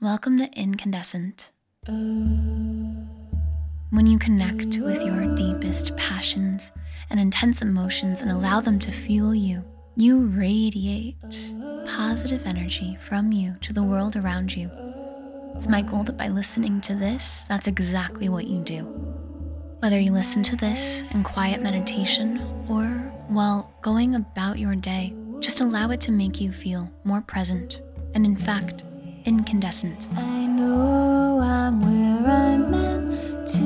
Welcome to Incandescent. Uh. When you connect with your deepest passions and intense emotions and allow them to fuel you, you radiate positive energy from you to the world around you. It's my goal that by listening to this, that's exactly what you do. Whether you listen to this in quiet meditation or while going about your day, just allow it to make you feel more present and, in fact, incandescent. I know I'm where I'm meant to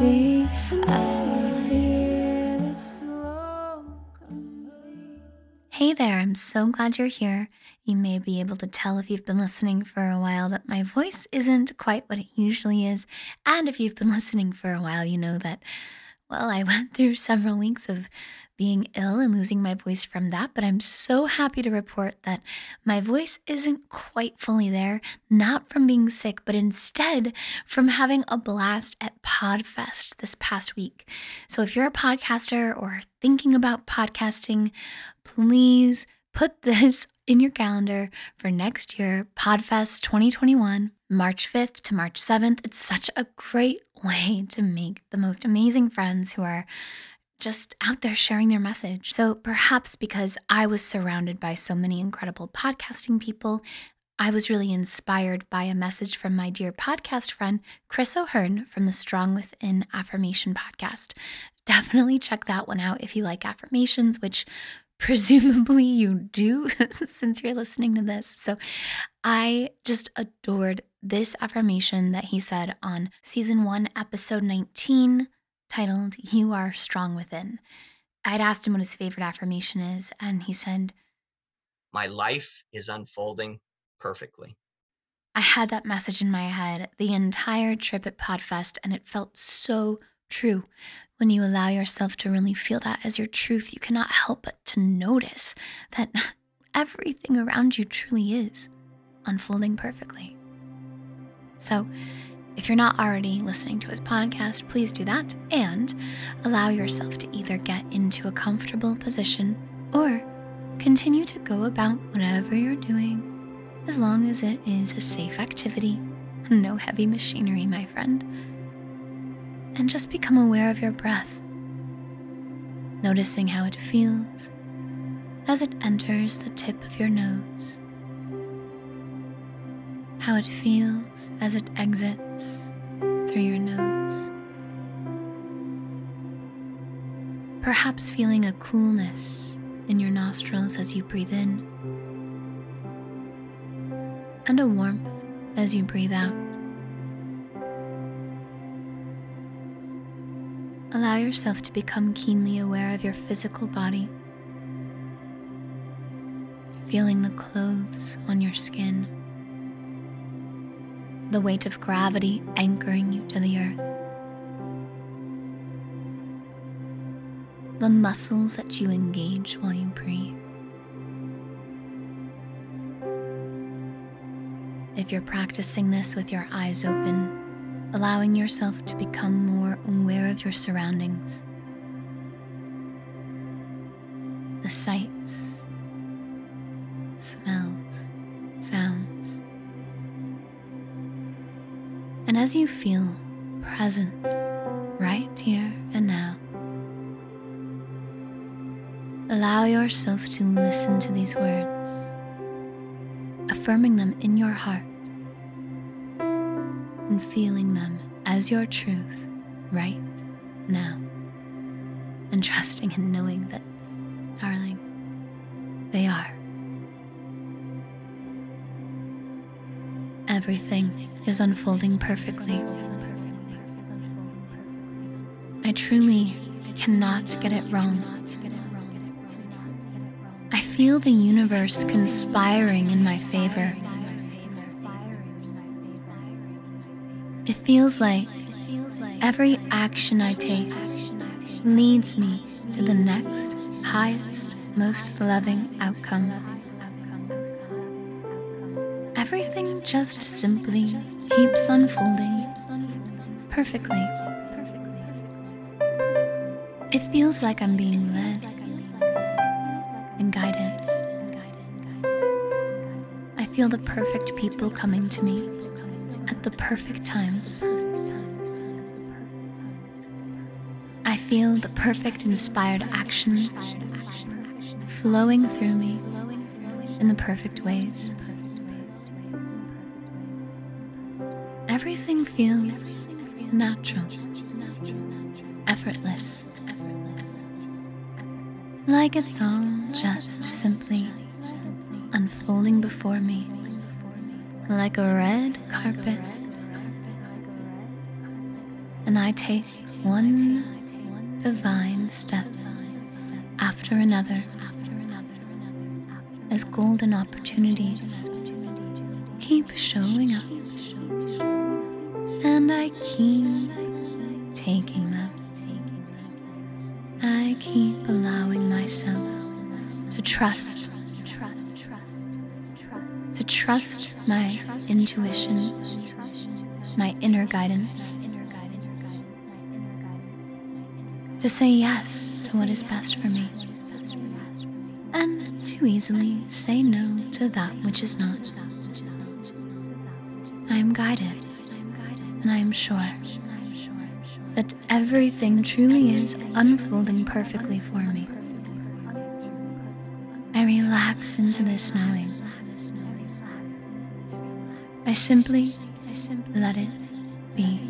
be. I feel it so complete. Hey there, I'm so glad you're here. You may be able to tell if you've been listening for a while that my voice isn't quite what it usually is. And if you've been listening for a while, you know that, well, I went through several weeks of being ill and losing my voice from that, but I'm so happy to report that my voice isn't quite fully there, not from being sick, but instead from having a blast at PodFest this past week. So if you're a podcaster or thinking about podcasting, please put this in your calendar for next year, PodFest 2021. March 5th to March 7th. It's such a great way to make the most amazing friends who are just out there sharing their message. So perhaps because I was surrounded by so many incredible podcasting people, I was really inspired by a message from my dear podcast friend, Chris O'Hearn from the Strong Within Affirmation podcast. Definitely check that one out if you like affirmations, which presumably you do since you're listening to this. So I just adored this affirmation that he said on season one, episode 19 titled You Are Strong Within. I'd asked him what his favorite affirmation is, and he said, My life is unfolding perfectly. I had that message in my head the entire trip at Podfest, and it felt so true. When you allow yourself to really feel that as your truth, you cannot help but to notice that everything around you truly is unfolding perfectly. So, if you're not already listening to his podcast, please do that and allow yourself to either get into a comfortable position or continue to go about whatever you're doing as long as it is a safe activity, no heavy machinery, my friend. And just become aware of your breath, noticing how it feels as it enters the tip of your nose how it feels as it exits through your nose. Perhaps feeling a coolness in your nostrils as you breathe in, and a warmth as you breathe out. Allow yourself to become keenly aware of your physical body, feeling the clothes on your skin the weight of gravity anchoring you to the earth. The muscles that you engage while you breathe. If you're practicing this with your eyes open, allowing yourself to become more aware of your surroundings, the sights, And as you feel present right here and now, allow yourself to listen to these words, affirming them in your heart and feeling them as your truth right now, and trusting and knowing that, darling, they are. Everything is unfolding perfectly. I truly cannot get it wrong. I feel the universe conspiring in my favor. It feels like every action I take leads me to the next, highest, most loving outcome. Everything just simply keeps unfolding perfectly. It feels like I'm being led and guided. I feel the perfect people coming to me at the perfect times. I feel the perfect inspired action flowing through me in the perfect ways. Everything feels natural, effortless, like it's all just simply unfolding before me like a red carpet. And I take one divine step after another as golden opportunities keep showing up. And I keep taking them. I keep allowing myself to trust, to trust my intuition, my inner guidance, to say yes to what is best for me, and to easily say no to that which is not. I am guided, and I am sure that everything truly is unfolding perfectly for me. I relax into this knowing. I simply let it be.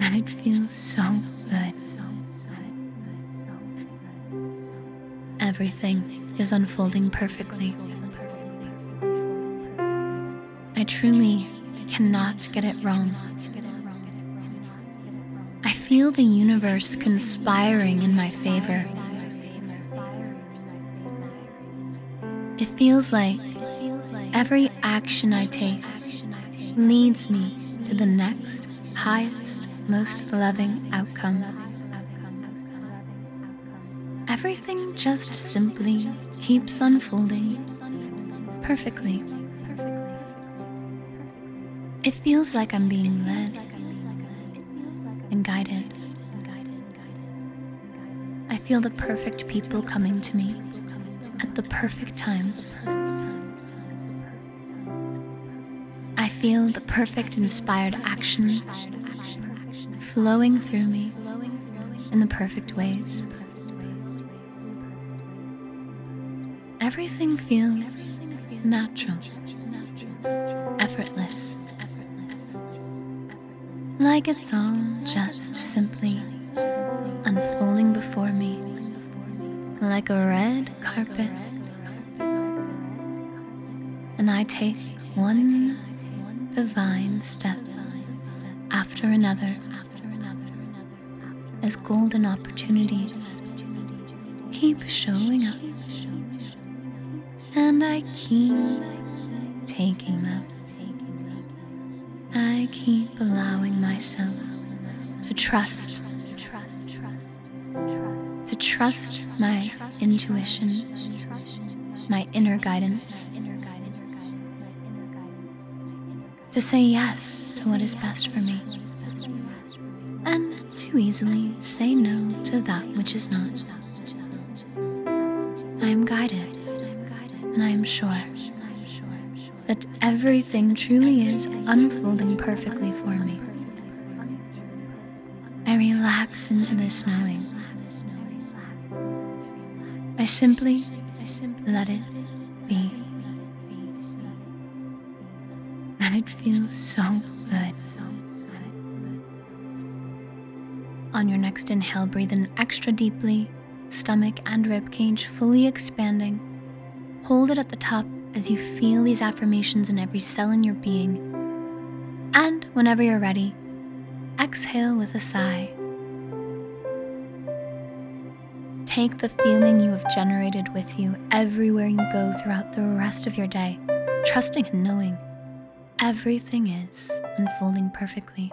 And it feels so good. Everything is unfolding perfectly. Truly cannot get it wrong. I feel the universe conspiring in my favor. It feels like every action I take leads me to the next, highest, most loving outcome. Everything just simply keeps unfolding perfectly. It feels like I'm being led and guided. I feel the perfect people coming to me at the perfect times. I feel the perfect inspired action flowing through me in the perfect ways. Everything feels natural, effortless, like it's all just simply unfolding before me like a red carpet. And I take one divine step after another as golden opportunities keep showing up. And I keep taking them. Allowing myself to trust, to trust my intuition, my inner guidance, to say yes to what is best for me, and to easily say no to that which is not. I am guided, and I am sure that everything truly is unfolding perfectly for me. I relax into this knowing. I simply let it be. And it feels so good. On your next inhale, breathe in extra deeply, stomach and rib cage fully expanding. Hold it at the top as you feel these affirmations in every cell in your being. And whenever you're ready, exhale with a sigh. Take the feeling you have generated with you everywhere you go throughout the rest of your day, trusting and knowing everything is unfolding perfectly.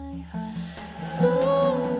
So